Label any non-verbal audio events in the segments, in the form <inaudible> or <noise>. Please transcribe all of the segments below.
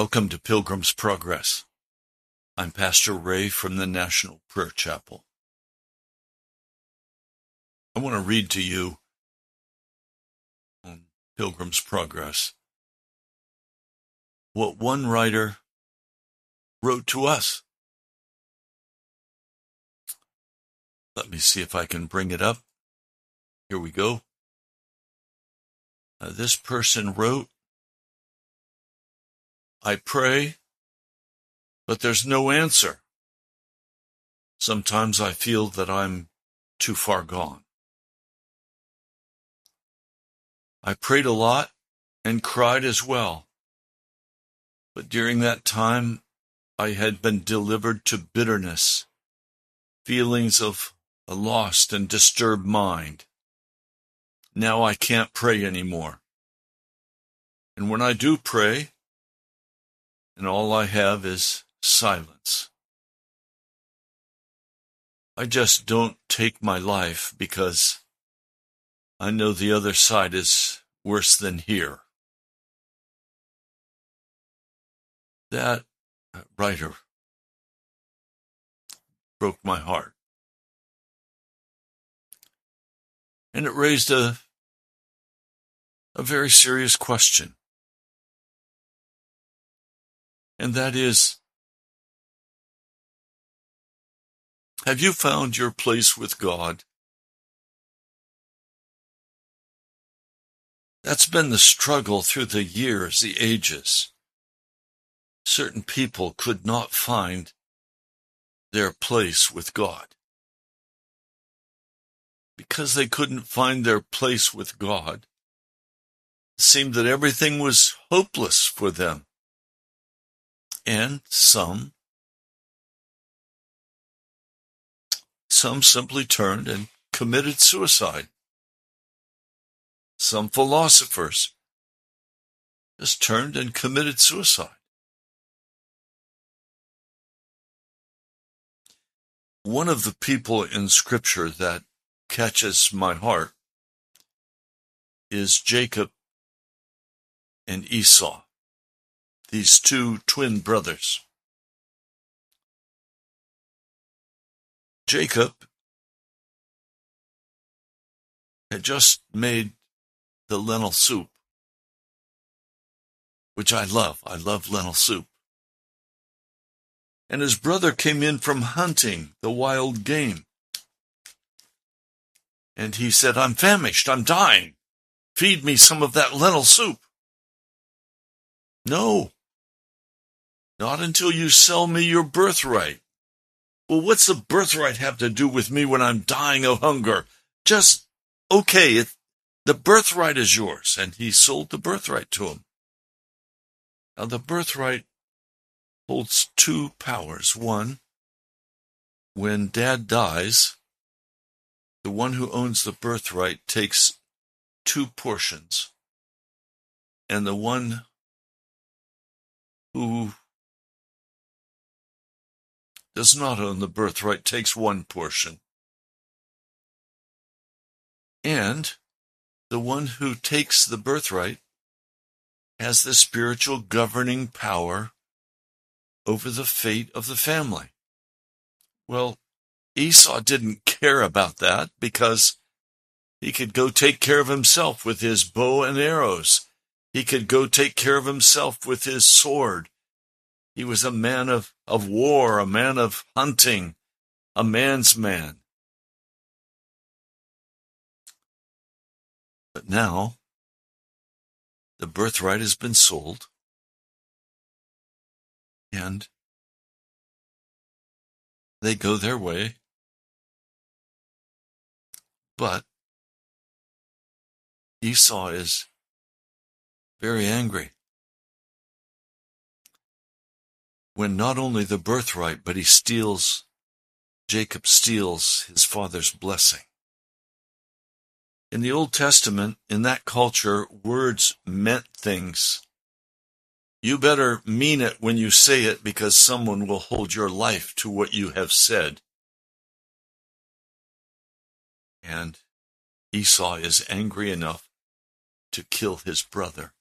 Welcome to Pilgrim's Progress. I'm Pastor Ray from the National Prayer Chapel. I want to read to you on Pilgrim's Progress what one writer wrote to us. Let me see if I can bring it up. Here we go. Uh, this person wrote, I pray, but there's no answer. Sometimes I feel that I'm too far gone. I prayed a lot and cried as well. But during that time, I had been delivered to bitterness, feelings of a lost and disturbed mind. Now I can't pray anymore. And when I do pray, and all I have is silence. I just don't take my life because I know the other side is worse than here. That writer broke my heart. And it raised a, a very serious question. And that is, have you found your place with God? That's been the struggle through the years, the ages. Certain people could not find their place with God. Because they couldn't find their place with God, it seemed that everything was hopeless for them. And some, some simply turned and committed suicide. Some philosophers just turned and committed suicide. One of the people in Scripture that catches my heart is Jacob and Esau, these two twin brothers. Jacob had just made the lentil soup, which I love. I love lentil soup. And his brother came in from hunting the wild game. And he said, I'm famished. I'm dying. Feed me some of that lentil soup. No, not until you sell me your birthright. Well, what's the birthright have to do with me when I'm dying of hunger? Just, okay, it, the birthright is yours. And he sold the birthright to him. Now, the birthright holds two powers. One, when dad dies, the one who owns the birthright takes two portions, and the one who does not own the birthright takes one portion. And the one who takes the birthright has the spiritual governing power over the fate of the family. Well, Esau didn't <laughs> care about that because he could go take care of himself with his bow and arrows. He could go take care of himself with his sword. He was a man of, of war, a man of hunting, a man's man. But now, the birthright has been sold, and they go their way. But Esau is very angry when not only the birthright, but he steals, Jacob steals his father's blessing. In the Old Testament, in that culture, words meant things. You better mean it when you say it because someone will hold your life to what you have said. And Esau is angry enough to kill his brother.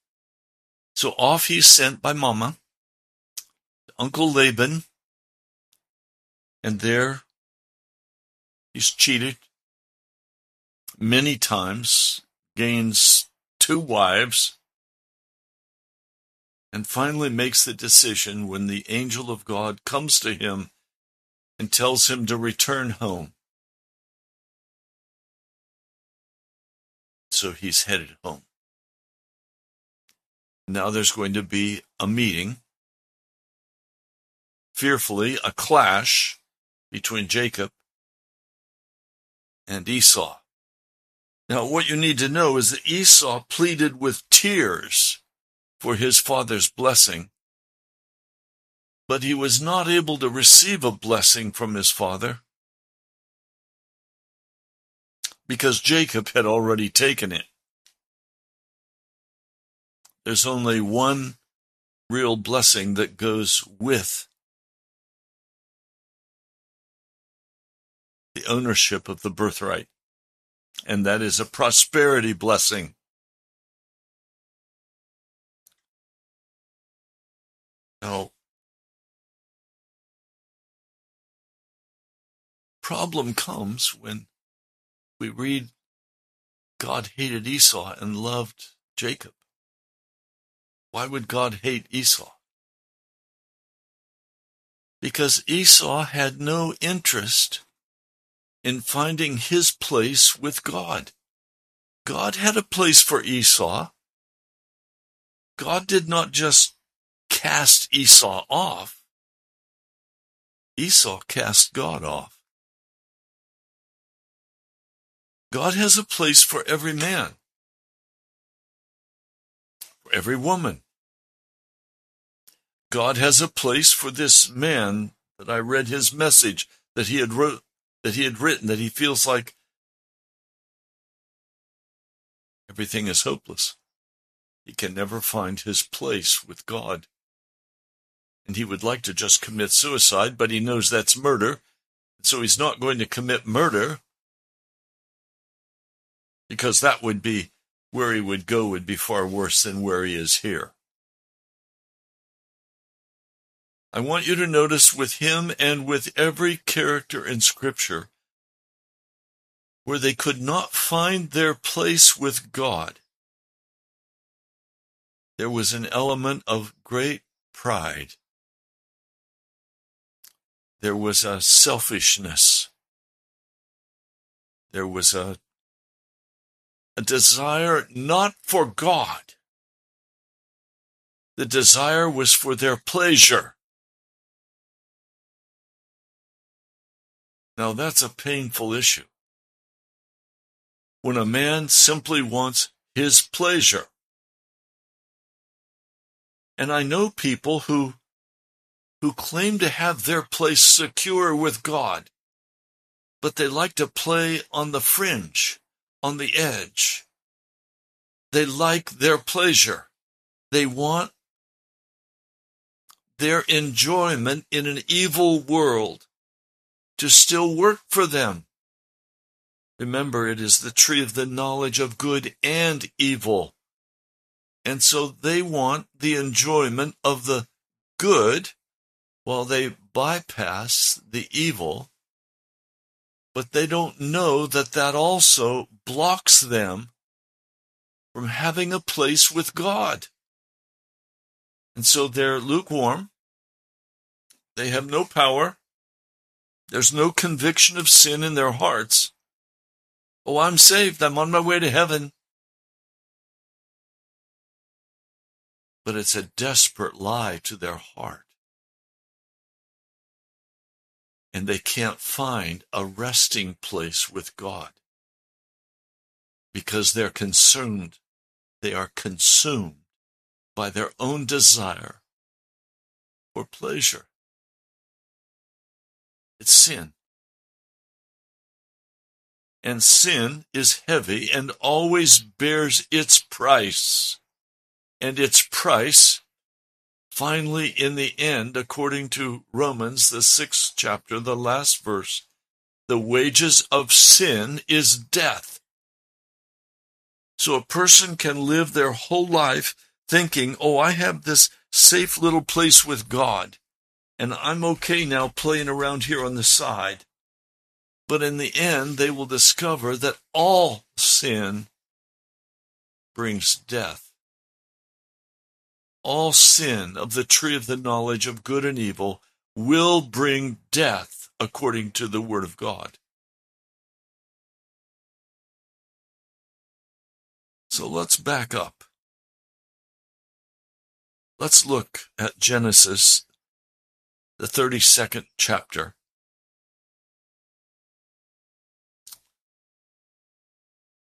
So off he's sent by Mama Uncle Laban, and there he's cheated many times, gains two wives, and finally makes the decision when the angel of God comes to him and tells him to return home. So he's headed home. Now there's going to be a meeting, fearfully, a clash between Jacob and Esau. Now, what you need to know is that Esau pleaded with tears for his father's blessing, but he was not able to receive a blessing from his father because Jacob had already taken it. There's only one real blessing that goes with the ownership of the birthright, and that is a prosperity blessing. Now, problem comes when we read God hated Esau and loved Jacob. Why would God hate Esau? Because Esau had no interest in finding his place with God. God had a place for Esau. God did not just cast Esau off. Esau cast God off. God has a place for every man, for every woman. God has a place for this man that I read his message that he had wrote that he had written that he feels like everything is hopeless. He can never find his place with God. And he would like to just commit suicide, but he knows that's murder. So he's not going to commit murder because that would be where he would go would be far worse than where he is here. I want you to notice with him and with every character in Scripture where they could not find their place with God, there was an element of great pride. There was a selfishness. There was a, a desire not for God. The desire was for their pleasure. Now that's a painful issue. When a man simply wants his pleasure. And I know people who, who claim to have their place secure with God, but they like to play on the fringe, on the edge. They like their pleasure. They want their enjoyment in an evil world to still work for them. Remember, it is the tree of the knowledge of good and evil. And so they want the enjoyment of the good while they bypass the evil. But they don't know that that also blocks them from having a place with God. And so they're lukewarm. They have no power. There's no conviction of sin in their hearts. Oh, I'm saved. I'm on my way to heaven. But it's a desperate lie to their heart. And they can't find a resting place with God because they're consumed. They are consumed by their own desire for pleasure. It's sin. And sin is heavy and always bears its price. And its price, finally, in the end, according to Romans, the sixth chapter, the last verse, the wages of sin is death. So a person can live their whole life thinking, oh, I have this safe little place with God. And I'm okay now playing around here on the side. But in the end, they will discover that all sin brings death. All sin of the tree of the knowledge of good and evil will bring death according to the word of God. So let's back up. Let's look at Genesis, the 32nd chapter.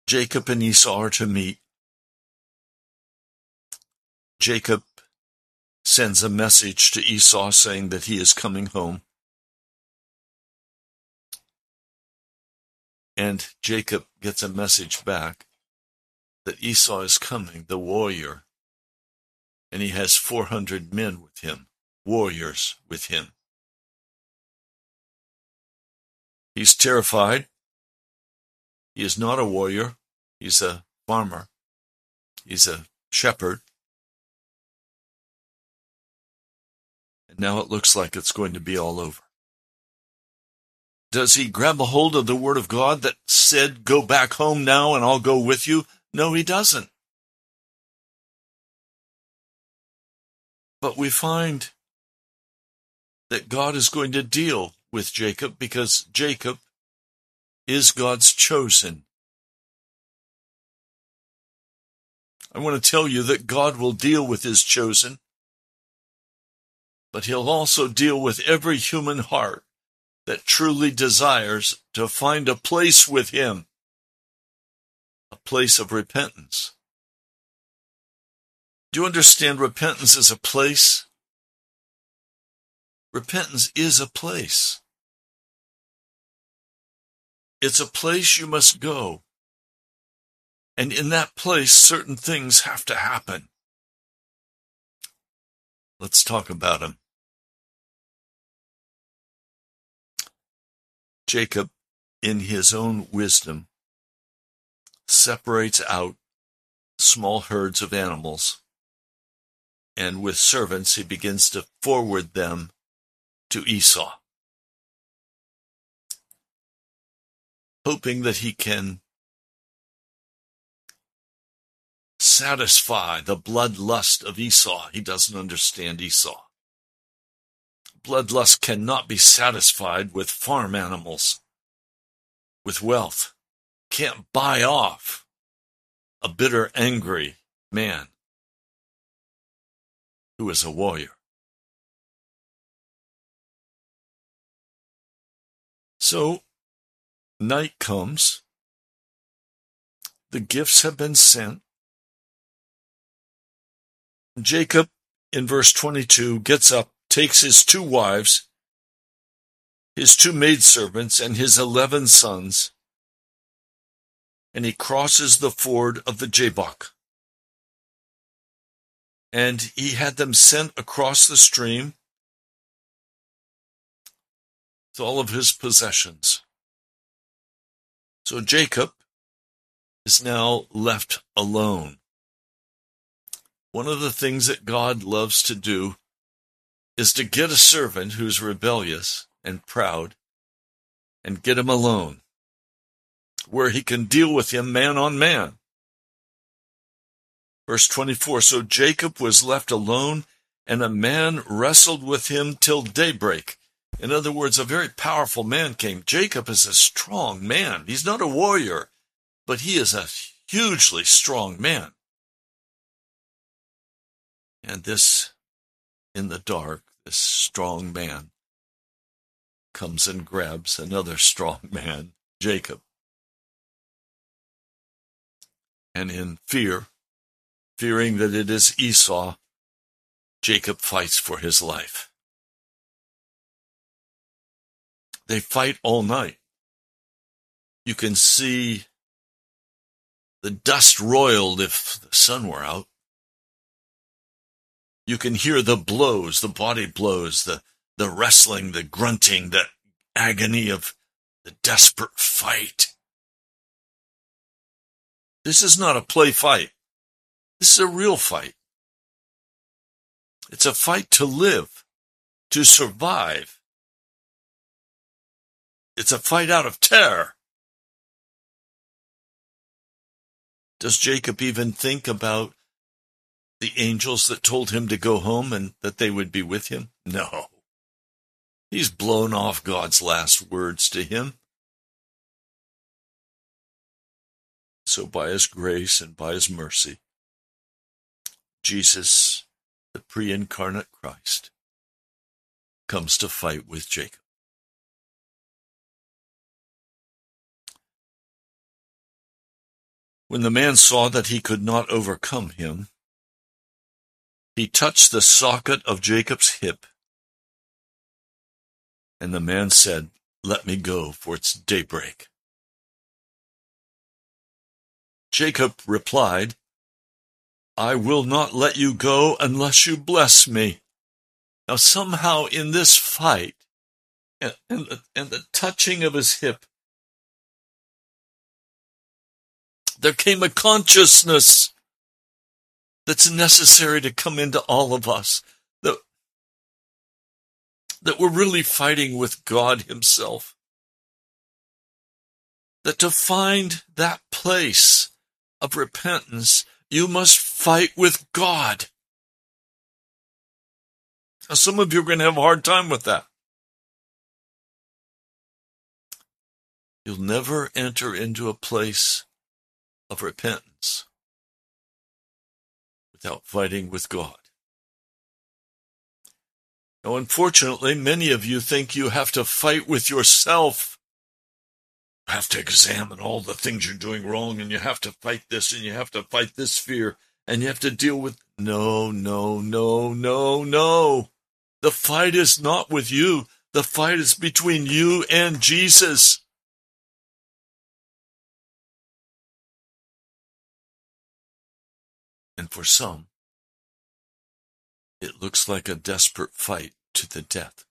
Jacob and Esau are to meet. Jacob sends a message to Esau saying that he is coming home. And Jacob gets a message back that Esau is coming, the warrior, and he has 400 men with him, warriors with him. He's terrified. He is not a warrior. He's a farmer. He's a shepherd. And now it looks like it's going to be all over. Does he grab a hold of the word of God that said, go back home now and I'll go with you? No, he doesn't. But we find that God is going to deal with Jacob because Jacob is God's chosen. I want to tell you that God will deal with his chosen, but he'll also deal with every human heart that truly desires to find a place with him, a place of repentance. Do you understand repentance is a place? Repentance is a place. It's a place you must go. And in that place, certain things have to happen. Let's talk about them. Jacob, in his own wisdom, separates out small herds of animals and with servants he begins to forward them to Esau, hoping that he can satisfy the bloodlust of Esau. He doesn't understand Esau. Bloodlust cannot be satisfied with farm animals, with wealth. Can't buy off a bitter, angry man who is a warrior. So, night comes. The gifts have been sent. Jacob, in verse 22, gets up, takes his two wives, his two maidservants, and his eleven sons, and he crosses the ford of the Jabbok and he had them sent across the stream with all of his possessions. So Jacob is now left alone. One of the things that God loves to do is to get a servant who's rebellious and proud and get him alone, where he can deal with him man on man. Verse 24 So Jacob was left alone, and a man wrestled with him till daybreak. In other words, a very powerful man came. Jacob is a strong man. He's not a warrior, but he is a hugely strong man. And this, in the dark, this strong man comes and grabs another strong man, Jacob. And in fear, Fearing that it is Esau, Jacob fights for his life. They fight all night. You can see the dust roiled if the sun were out. You can hear the blows, the body blows, the, the wrestling, the grunting, the agony of the desperate fight. This is not a play fight. This is a real fight. It's a fight to live. to survive. It's a fight out of terror. Does Jacob even think about the angels that told him to go home and that they would be with him? No. He's blown off God's last words to him. So, by his grace and by his mercy, Jesus, the pre incarnate Christ, comes to fight with Jacob. When the man saw that he could not overcome him, he touched the socket of Jacob's hip. And the man said, Let me go, for it's daybreak. Jacob replied, I will not let you go unless you bless me. Now, somehow in this fight and, and, and the touching of his hip, there came a consciousness that's necessary to come into all of us that, that we're really fighting with God Himself. That to find that place of repentance, you must fight with God. Now, some of you are going to have a hard time with that. You'll never enter into a place of repentance without fighting with God. Now, unfortunately, many of you think you have to fight with yourself. You have to examine all the things you're doing wrong, and you have to fight this, and you have to fight this fear, and you have to deal with. No, no, no, no, no. The fight is not with you. The fight is between you and Jesus. And for some, it looks like a desperate fight to the death.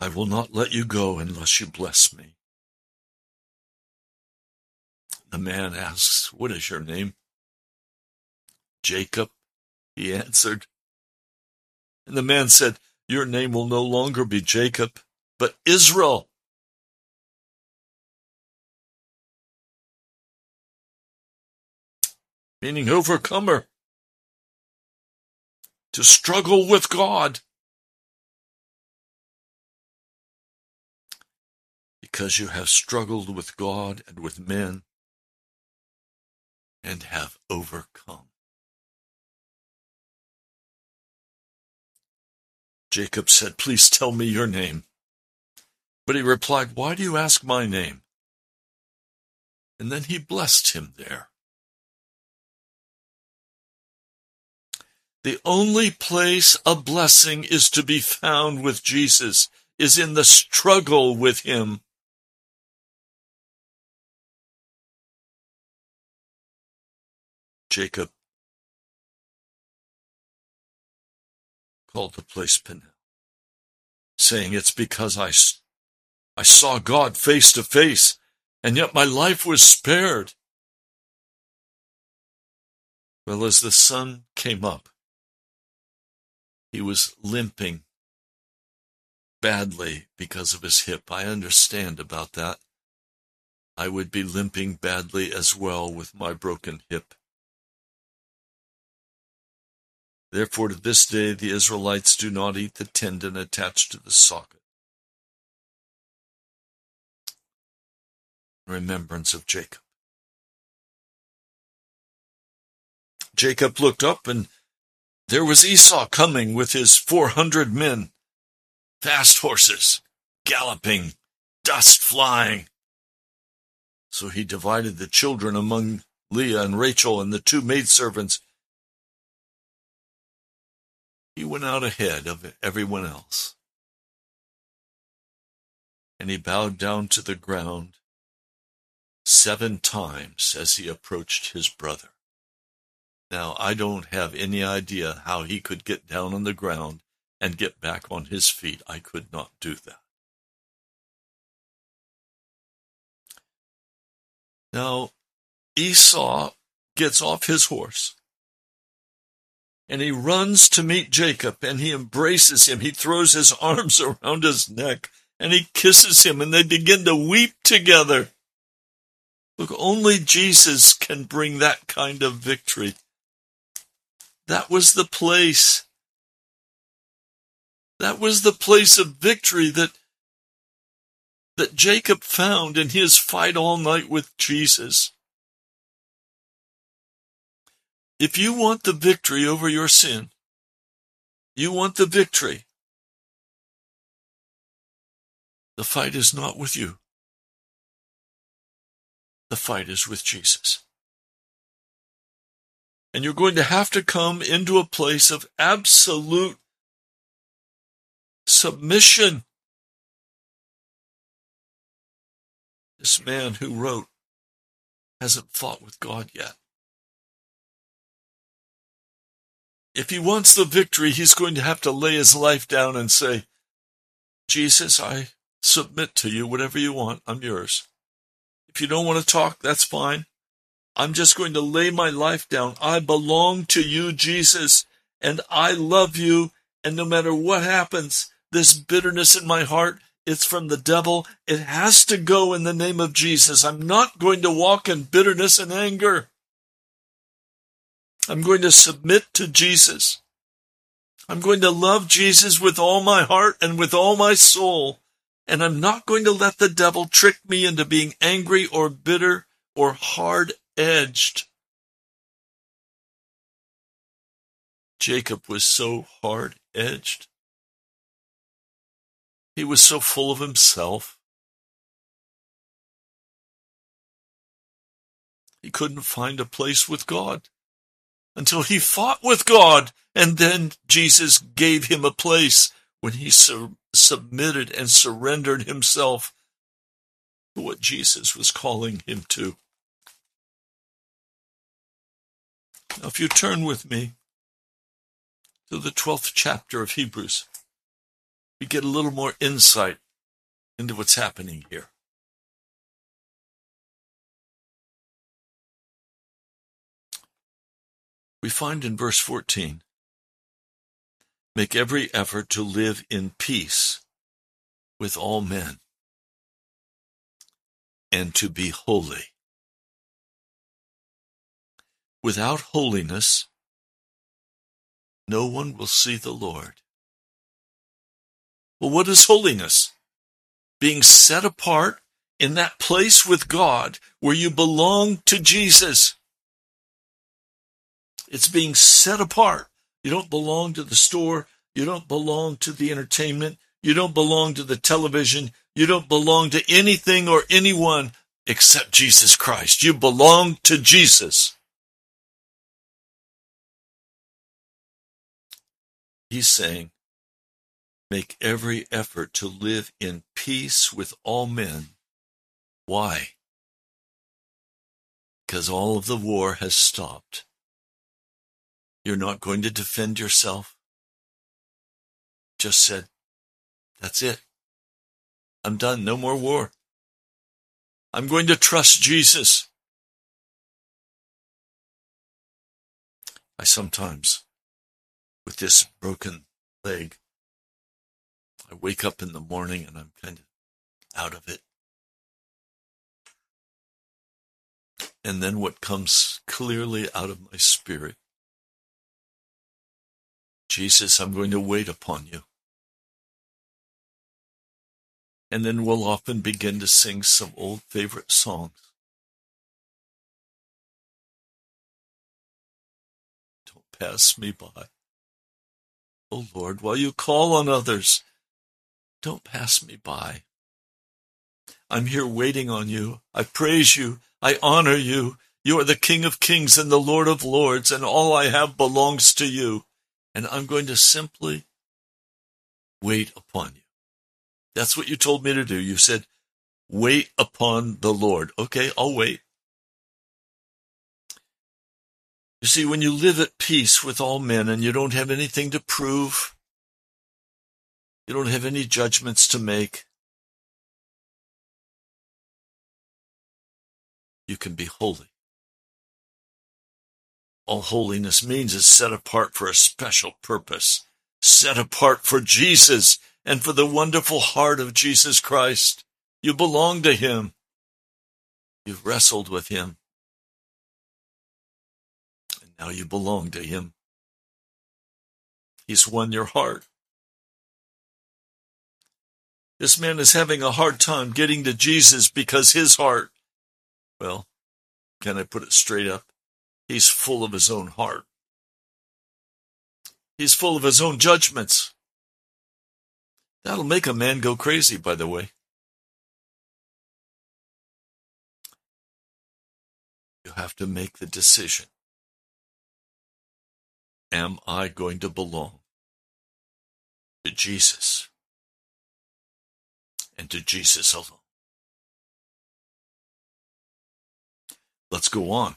I will not let you go unless you bless me. The man asks, What is your name? Jacob, he answered. And the man said, Your name will no longer be Jacob, but Israel. Meaning overcomer, to struggle with God. Because you have struggled with God and with men and have overcome. Jacob said, Please tell me your name. But he replied, Why do you ask my name? And then he blessed him there. The only place a blessing is to be found with Jesus is in the struggle with Him. Jacob called the place Peniel, saying, It's because I, I saw God face to face, and yet my life was spared. Well, as the sun came up, he was limping badly because of his hip. I understand about that. I would be limping badly as well with my broken hip. Therefore, to this day, the Israelites do not eat the tendon attached to the socket. Remembrance of Jacob. Jacob looked up and there was Esau coming with his four hundred men, fast horses, galloping, dust flying. So he divided the children among Leah and Rachel and the two maidservants. He went out ahead of everyone else. And he bowed down to the ground seven times as he approached his brother. Now, I don't have any idea how he could get down on the ground and get back on his feet. I could not do that. Now, Esau gets off his horse and he runs to meet Jacob and he embraces him. He throws his <laughs> arms around his neck and he kisses him and they begin to weep together. Look, only Jesus can bring that kind of victory. That was the place. That was the place of victory that that Jacob found in his fight all night with Jesus. If you want the victory over your sin, you want the victory, the fight is not with you. The fight is with Jesus. And you're going to have to come into a place of absolute submission This man who wrote hasn't fought with God yet. If he wants the victory, he's going to have to lay his life down and say, Jesus, I submit to you whatever you want. I'm yours. If you don't want to talk, that's fine. I'm just going to lay my life down. I belong to you, Jesus, and I love you. And no matter what happens, this bitterness in my heart it's from the devil. It has to go in the name of Jesus. I'm not going to walk in bitterness and anger. I'm going to submit to Jesus. I'm going to love Jesus with all my heart and with all my soul. And I'm not going to let the devil trick me into being angry or bitter or hard edged. Jacob was so hard edged. He was so full of himself. He couldn't find a place with God until he fought with God, and then Jesus gave him a place when he su- submitted and surrendered himself to what Jesus was calling him to. Now, if you turn with me to the 12th chapter of Hebrews we get a little more insight into what's happening here. We find in verse 14 make every effort to live in peace with all men and to be holy. Without holiness, no one will see the Lord. Well, what is holiness? Being set apart in that place with God where you belong to Jesus. It's being set apart. You don't belong to the store. You don't belong to the entertainment. You don't belong to the television. You don't belong to anything or anyone except Jesus Christ. You belong to Jesus. He's saying, Make every effort to live in peace with all men. Why? Because all of the war has stopped. You're not going to defend yourself. Just said, that's it. I'm done. No more war. I'm going to trust Jesus. I sometimes, with this broken leg, I wake up in the morning and I'm kind of out of it. And then what comes clearly out of my spirit Jesus, I'm going to wait upon you. And then we'll often begin to sing some old favorite songs. Don't pass me by. Oh Lord, while you call on others, don't pass me by. I'm here waiting on you. I praise you. I honor you. You are the King of kings and the Lord of lords, and all I have belongs to you. And I'm going to simply wait upon you. That's what you told me to do. You said, wait upon the Lord. Okay, I'll wait. You see, when you live at peace with all men and you don't have anything to prove, you don't have any judgments to make. You can be holy. All holiness means is set apart for a special purpose, set apart for Jesus and for the wonderful heart of Jesus Christ. You belong to Him. You've wrestled with Him. Now you belong to Him. He's won your heart. This man is having a hard time getting to Jesus because his heart, well, can I put it straight up? He's full of his own heart. He's full of his own judgments. That'll make a man go crazy, by the way. You have to make the decision. Am I going to belong to Jesus and to Jesus alone? Let's go on.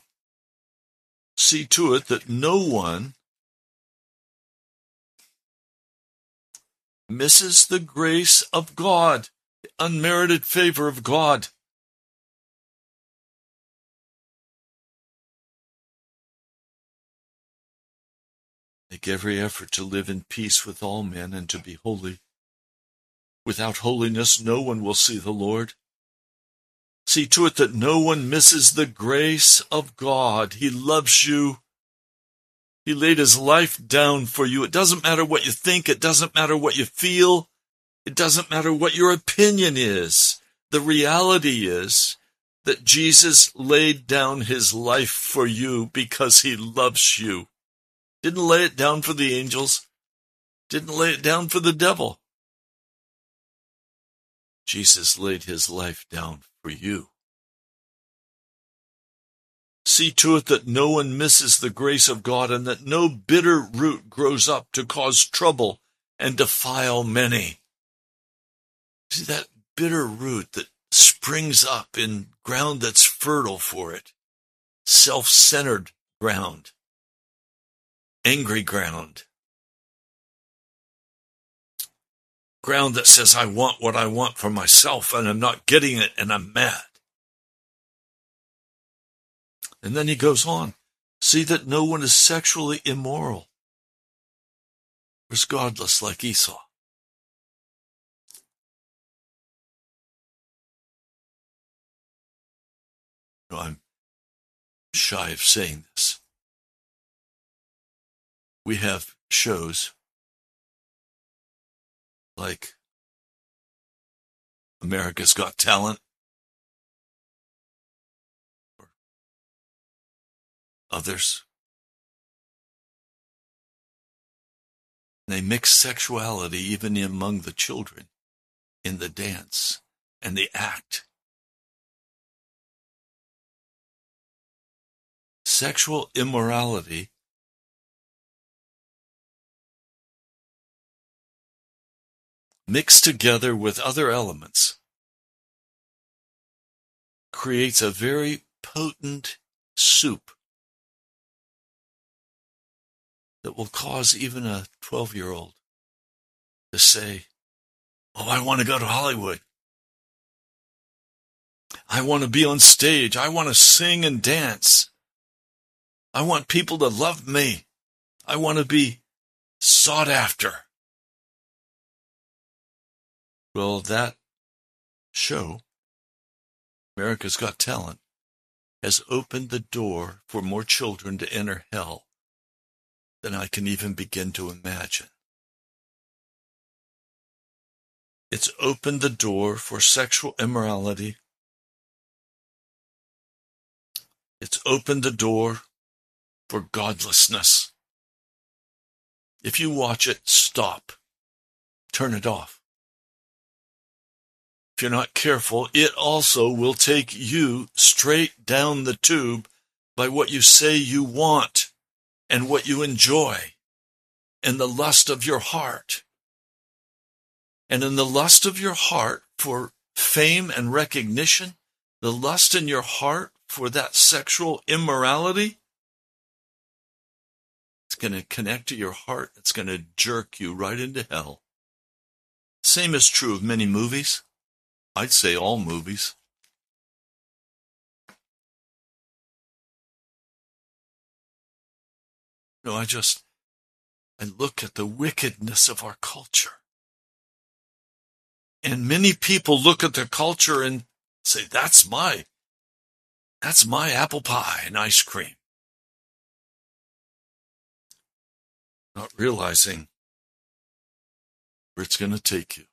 See to it that no one misses the grace of God, the unmerited favor of God. Make every effort to live in peace with all men and to be holy. Without holiness, no one will see the Lord. See to it that no one misses the grace of God. He loves you. He laid his life down for you. It doesn't matter what you think. It doesn't matter what you feel. It doesn't matter what your opinion is. The reality is that Jesus laid down his life for you because he loves you. Didn't lay it down for the angels. Didn't lay it down for the devil. Jesus laid his life down for you. See to it that no one misses the grace of God and that no bitter root grows up to cause trouble and defile many. See that bitter root that springs up in ground that's fertile for it, self-centered ground angry ground. Ground that says, I want what I want for myself and I'm not getting it and I'm mad. And then he goes on, see that no one is sexually immoral or is godless like Esau. I'm shy of saying this we have shows like America's Got Talent or others. They mix sexuality even among the children in the dance and the act. Sexual immorality mixed together with other elements, creates a very potent soup that will cause even a 12 year old to say, Oh, I want to go to Hollywood. I want to be on stage. I want to sing and dance. I want people to love me. I want to be sought after. Well, that show, America's Got Talent, has opened the door for more children to enter hell than I can even begin to imagine. It's opened the door for sexual immorality. It's opened the door for godlessness. If you watch it, stop. Turn it off if you're not careful, it also will take you straight down the tube by what you say you want and what you enjoy and the lust of your heart. And in the lust of your heart for fame and recognition, the lust in your heart for that sexual immorality, it's going to connect to your heart. It's going to jerk you right into hell. Same is true of many movies. I'd say all movies. No, I just, I look at the wickedness of our culture. And many people look at their culture and say, that's my, that's my apple pie and ice cream. Not realizing where it's going to take you.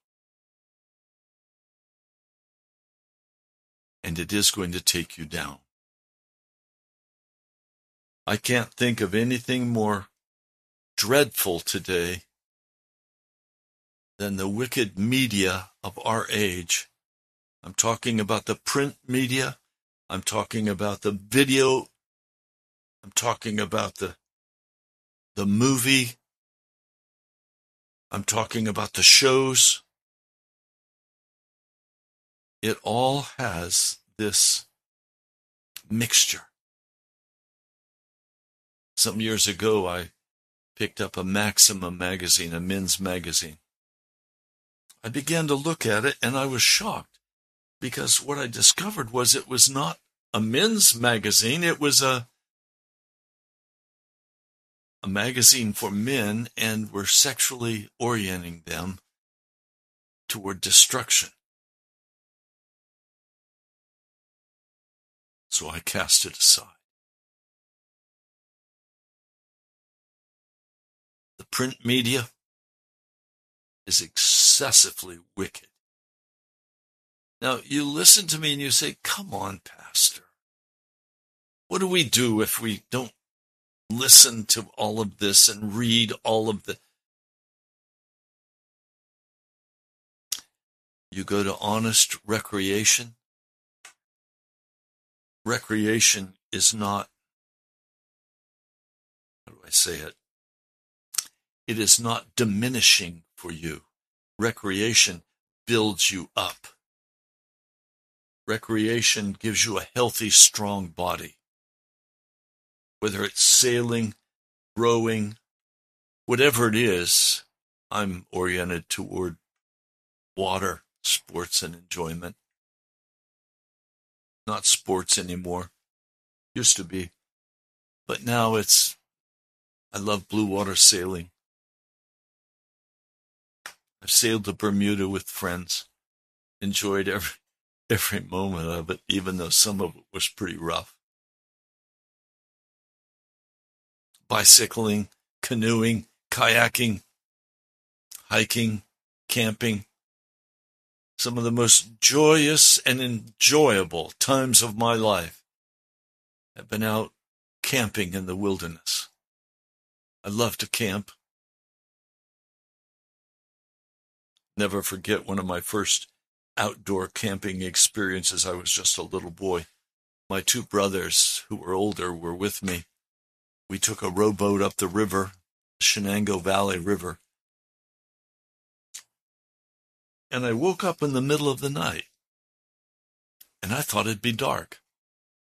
And it is going to take you down. I can't think of anything more dreadful today than the wicked media of our age. I'm talking about the print media. I'm talking about the video. I'm talking about the, the movie. I'm talking about the shows. It all has this mixture. Some years ago, I picked up a Maximum magazine, a men's magazine. I began to look at it and I was shocked because what I discovered was it was not a men's magazine, it was a a magazine for men and were sexually orienting them toward destruction. So I cast it aside. The print media is excessively wicked. Now, you listen to me and you say, Come on, Pastor. What do we do if we don't listen to all of this and read all of the. You go to honest recreation. Recreation is not, how do I say it? It is not diminishing for you. Recreation builds you up. Recreation gives you a healthy, strong body. Whether it's sailing, rowing, whatever it is, I'm oriented toward water, sports, and enjoyment. Not sports anymore. Used to be. But now it's, I love blue water sailing. I've sailed to Bermuda with friends. Enjoyed every <laughs> every moment of it, even though some of it was pretty rough. Bicycling, canoeing, kayaking, hiking, camping. Some of the most joyous and enjoyable times of my life have been out camping in the wilderness. I love to camp. Never forget one of my first outdoor camping experiences. I was just a little boy. My two brothers, who were older, were with me. We took a rowboat up the river, Shenango Valley River. And I woke up in the middle of the night. And I thought it'd be dark.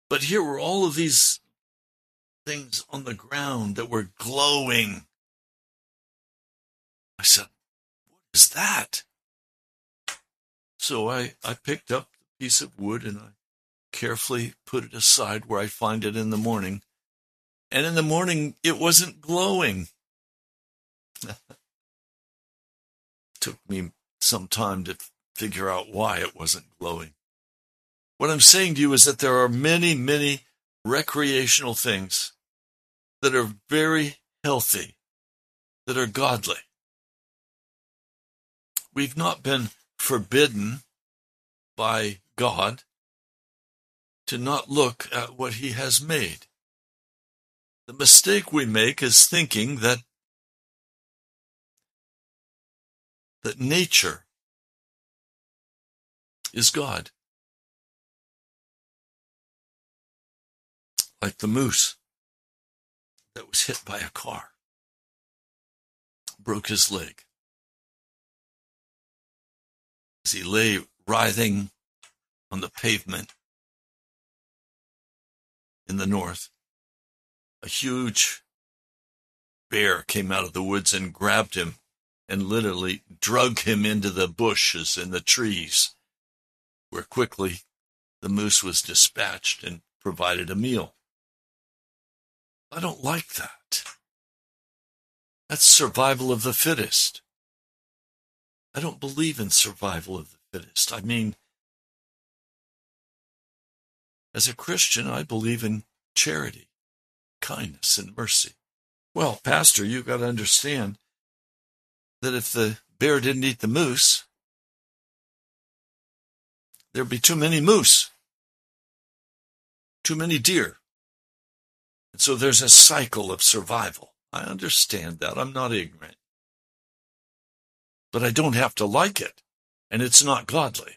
But here were all of these things on the ground that were glowing. I said, What is that? So I, I picked up the piece of wood and I carefully put it aside where I'd find it in the morning. And in the morning, it wasn't glowing. <laughs> Took me some time to figure out why it wasn't glowing. What I'm saying to you is that there are many, many recreational things that are very healthy, that are godly. We've not been forbidden by God to not look at what he has made. The mistake we make is thinking that that nature is God. Like the moose that was hit by a car, broke his leg. as he lay writhing on the pavement in the north. A huge bear came out of the woods and grabbed him and literally drug him into the bushes and the trees, where quickly the moose was dispatched and provided a meal. I don't like that. That's survival of the fittest. I don't believe in survival of the fittest. I mean, as a Christian, I believe in charity, kindness, and mercy. Well, Pastor, you've got to understand that if the bear didn't eat the moose, there'd be too many moose, too many deer. And so there's a cycle of survival. I understand that. I'm not ignorant. But I don't have to like it, and it's not godly.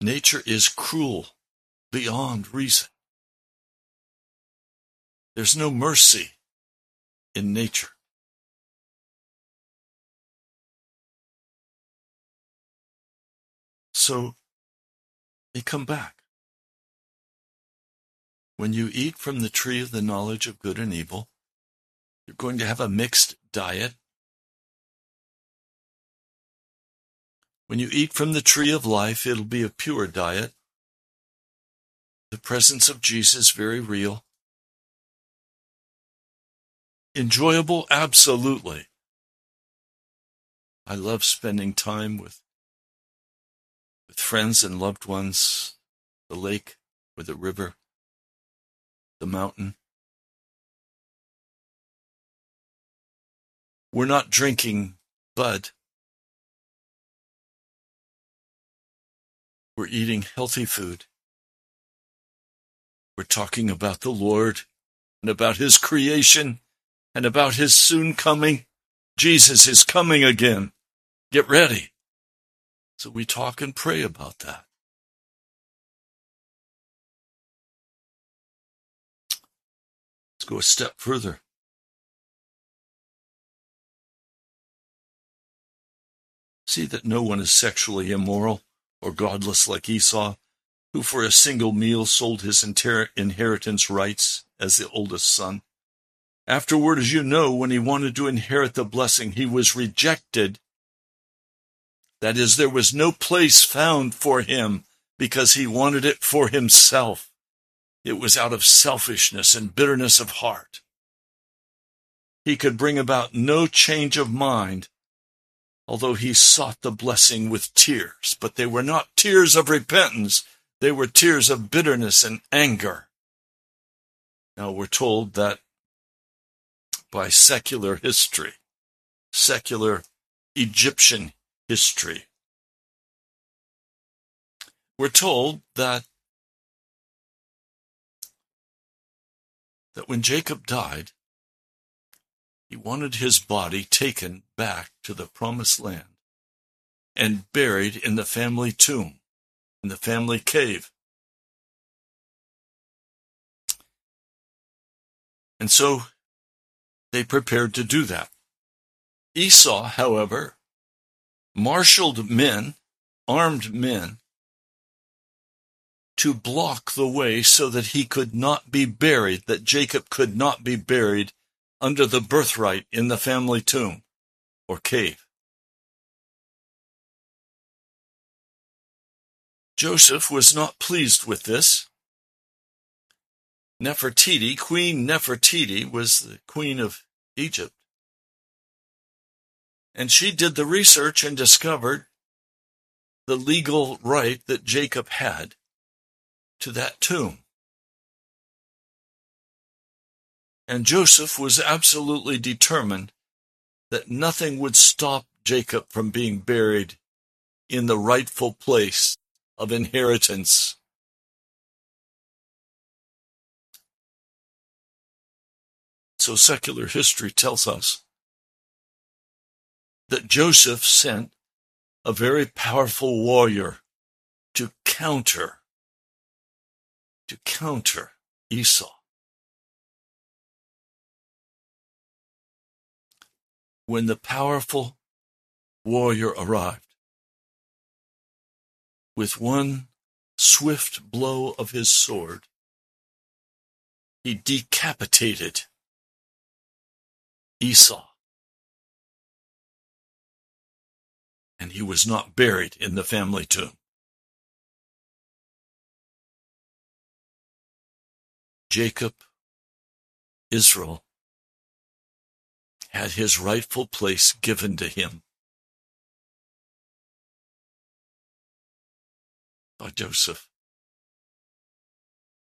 Nature is cruel beyond reason. There's no mercy in nature. So they come back. When you eat from the tree of the knowledge of good and evil, you're going to have a mixed diet. When you eat from the tree of life, it'll be a pure diet. The presence of Jesus very real. Enjoyable, absolutely. I love spending time with with friends and loved ones, the lake or the river the mountain. We're not drinking bud. We're eating healthy food. We're talking about the Lord and about His creation and about His soon coming. Jesus is coming again. Get ready. So we talk and pray about that. Let's go a step further. See that no one is sexually immoral or godless like Esau, who for a single meal sold his inheritance rights as the oldest son. Afterward, as you know, when he wanted to inherit the blessing, he was rejected. That is, there was no place found for him because he wanted it for himself. It was out of selfishness and bitterness of heart. He could bring about no change of mind, although he sought the blessing with tears, but they were not tears of repentance. They were tears of bitterness and anger. Now we're told that by secular history, secular Egyptian history, we're told that that when Jacob died, he wanted his body taken back to the promised land and buried in the family tomb, in the family cave. And so they prepared to do that. Esau, however, marshaled men, armed men, to block the way so that he could not be buried, that Jacob could not be buried under the birthright in the family tomb or cave. Joseph was not pleased with this. Nefertiti, Queen Nefertiti, was the queen of Egypt. And she did the research and discovered the legal right that Jacob had to that tomb. And Joseph was absolutely determined that nothing would stop Jacob from being buried in the rightful place of inheritance. So secular history tells us that Joseph sent a very powerful warrior to counter to counter Esau. When the powerful warrior arrived, with one swift blow of his sword, he decapitated Esau. And he was not buried in the family tomb. Jacob Israel had his rightful place given to him by Joseph.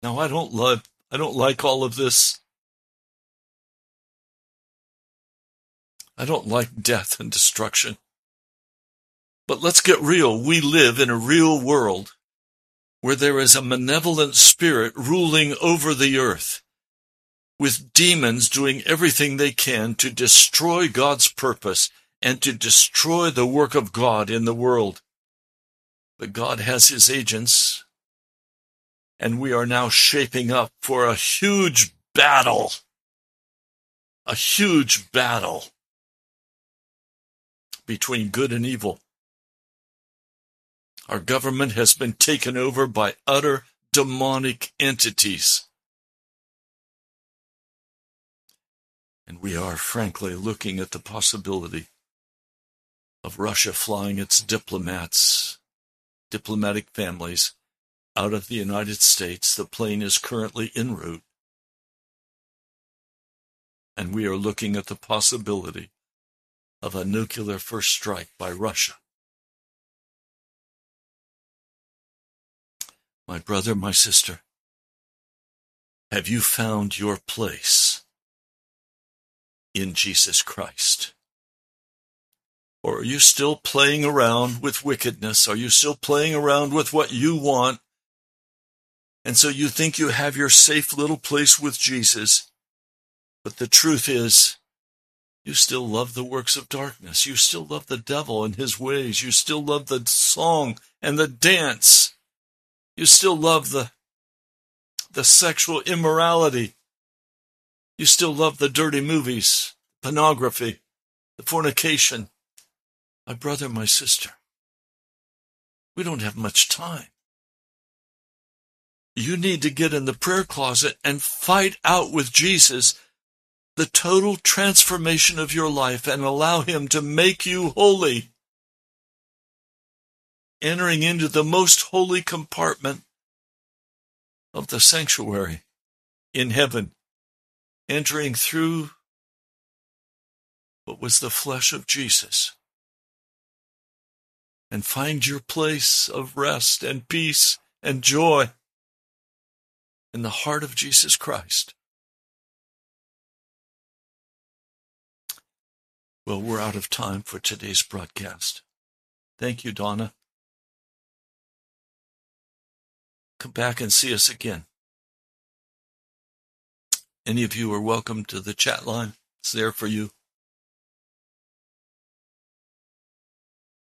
Now I don't love I don't like all of this. I don't like death and destruction. But let's get real. We live in a real world where there is a malevolent spirit ruling over the earth, with demons doing everything they can to destroy God's purpose and to destroy the work of God in the world. But God has his agents, and we are now shaping up for a huge battle. A huge battle between good and evil. Our government has been taken over by utter demonic entities. And we are frankly looking at the possibility of Russia flying its diplomats, diplomatic families out of the United States. The plane is currently en route. And we are looking at the possibility of a nuclear first strike by Russia. My brother, my sister, have you found your place in Jesus Christ? Or are you still playing around with wickedness? Are you still playing around with what you want? And so you think you have your safe little place with Jesus. But the truth is, you still love the works of darkness. You still love the devil and his ways. You still love the song and the dance you still love the, the sexual immorality. You still love the dirty movies, pornography, the fornication. My brother, my sister, we don't have much time. You need to get in the prayer closet and fight out with Jesus the total transformation of your life and allow Him to make you holy. Entering into the most holy compartment of the sanctuary in heaven, entering through what was the flesh of Jesus, and find your place of rest and peace and joy in the heart of Jesus Christ. Well, we're out of time for today's broadcast. Thank you, Donna. come back and see us again. Any of you are welcome to the chat line. It's there for you.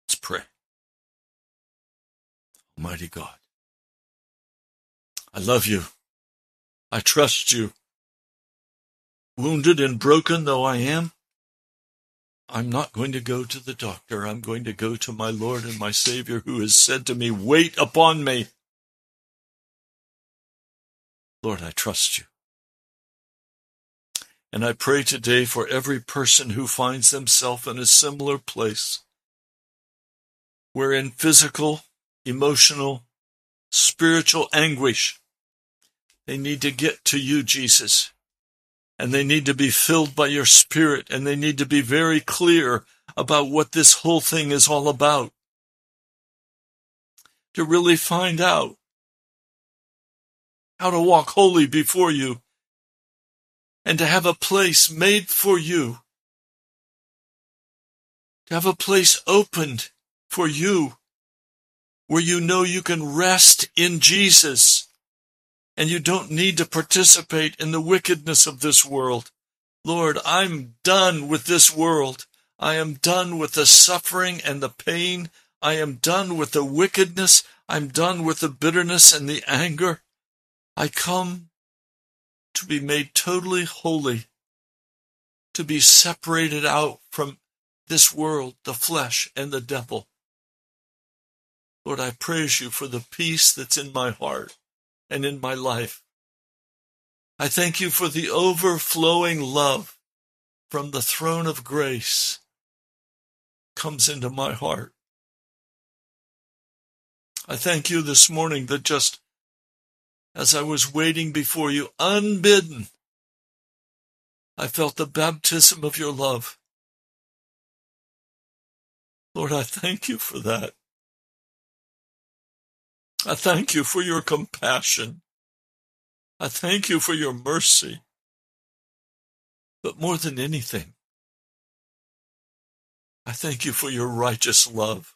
Let's pray. Almighty God, I love you. I trust you. Wounded and broken though I am, I'm not going to go to the doctor. I'm going to go to my Lord and my Savior who has said to me, Wait upon me. Lord, I trust you. And I pray today for every person who finds themselves in a similar place, where in physical, emotional, spiritual anguish, they need to get to you, Jesus, and they need to be filled by your Spirit, and they need to be very clear about what this whole thing is all about. To really find out how to walk holy before you, and to have a place made for you, to have a place opened for you, where you know you can rest in Jesus, and you don't need to participate in the wickedness of this world. Lord, I'm done with this world. I am done with the suffering and the pain. I am done with the wickedness. I'm done with the bitterness and the anger. I come to be made totally holy, to be separated out from this world, the flesh, and the devil. Lord, I praise you for the peace that's in my heart and in my life. I thank you for the overflowing love from the throne of grace comes into my heart. I thank you this morning that just as I was waiting before you unbidden, I felt the baptism of your love. Lord, I thank you for that. I thank you for your compassion. I thank you for your mercy. But more than anything, I thank you for your righteous love.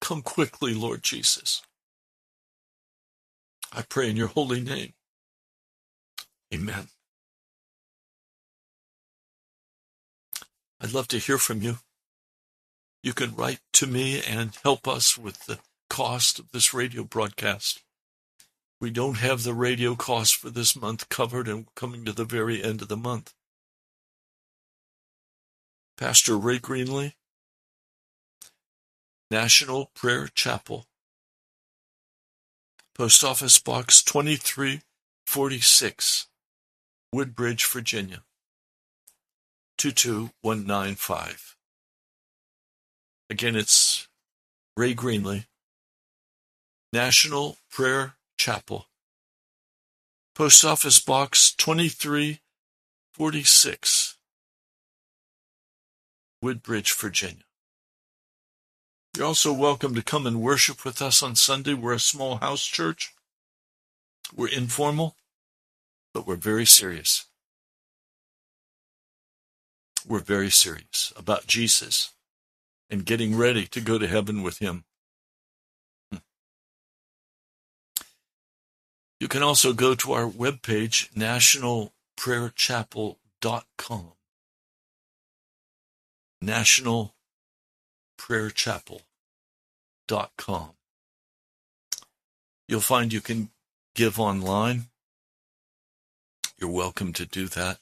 Come quickly, Lord Jesus. I pray in your holy name. Amen. I'd love to hear from you. You can write to me and help us with the cost of this radio broadcast. We don't have the radio cost for this month covered and coming to the very end of the month. Pastor Ray Greenley, National Prayer Chapel, Post Office Box 2346, Woodbridge, Virginia 22195. Again, it's Ray Greenley, National Prayer Chapel, Post Office Box 2346, Woodbridge, Virginia. You're also welcome to come and worship with us on Sunday. We're a small house church. We're informal, but we're very serious. We're very serious about Jesus and getting ready to go to heaven with him. Hmm. You can also go to our webpage, nationalprayerchapel.com. Nationalprayerchapel.com. You'll find you can give online. You're welcome to do that.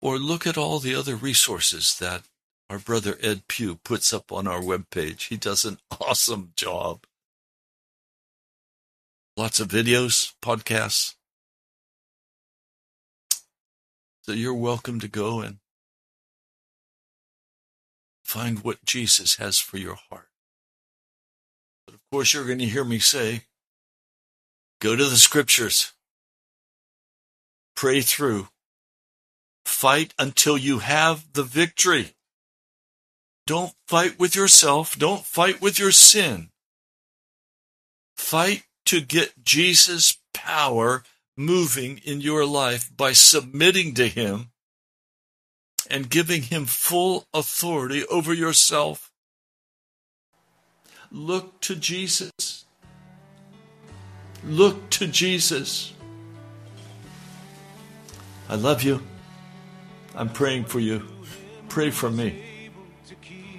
Or look at all the other resources that our brother Ed Pugh puts up on our webpage. He does an <laughs> awesome job. Lots of videos, podcasts. So you're welcome to go and find what Jesus has for your heart. But of course, you're going to hear me say, go to the scriptures, pray through, fight until you have the victory. Don't fight with yourself. Don't fight with your sin. Fight to get Jesus' power moving in your life by submitting to Him and giving Him full authority over yourself. Look to Jesus. Look to Jesus. I love you. I'm praying for you. Pray for me.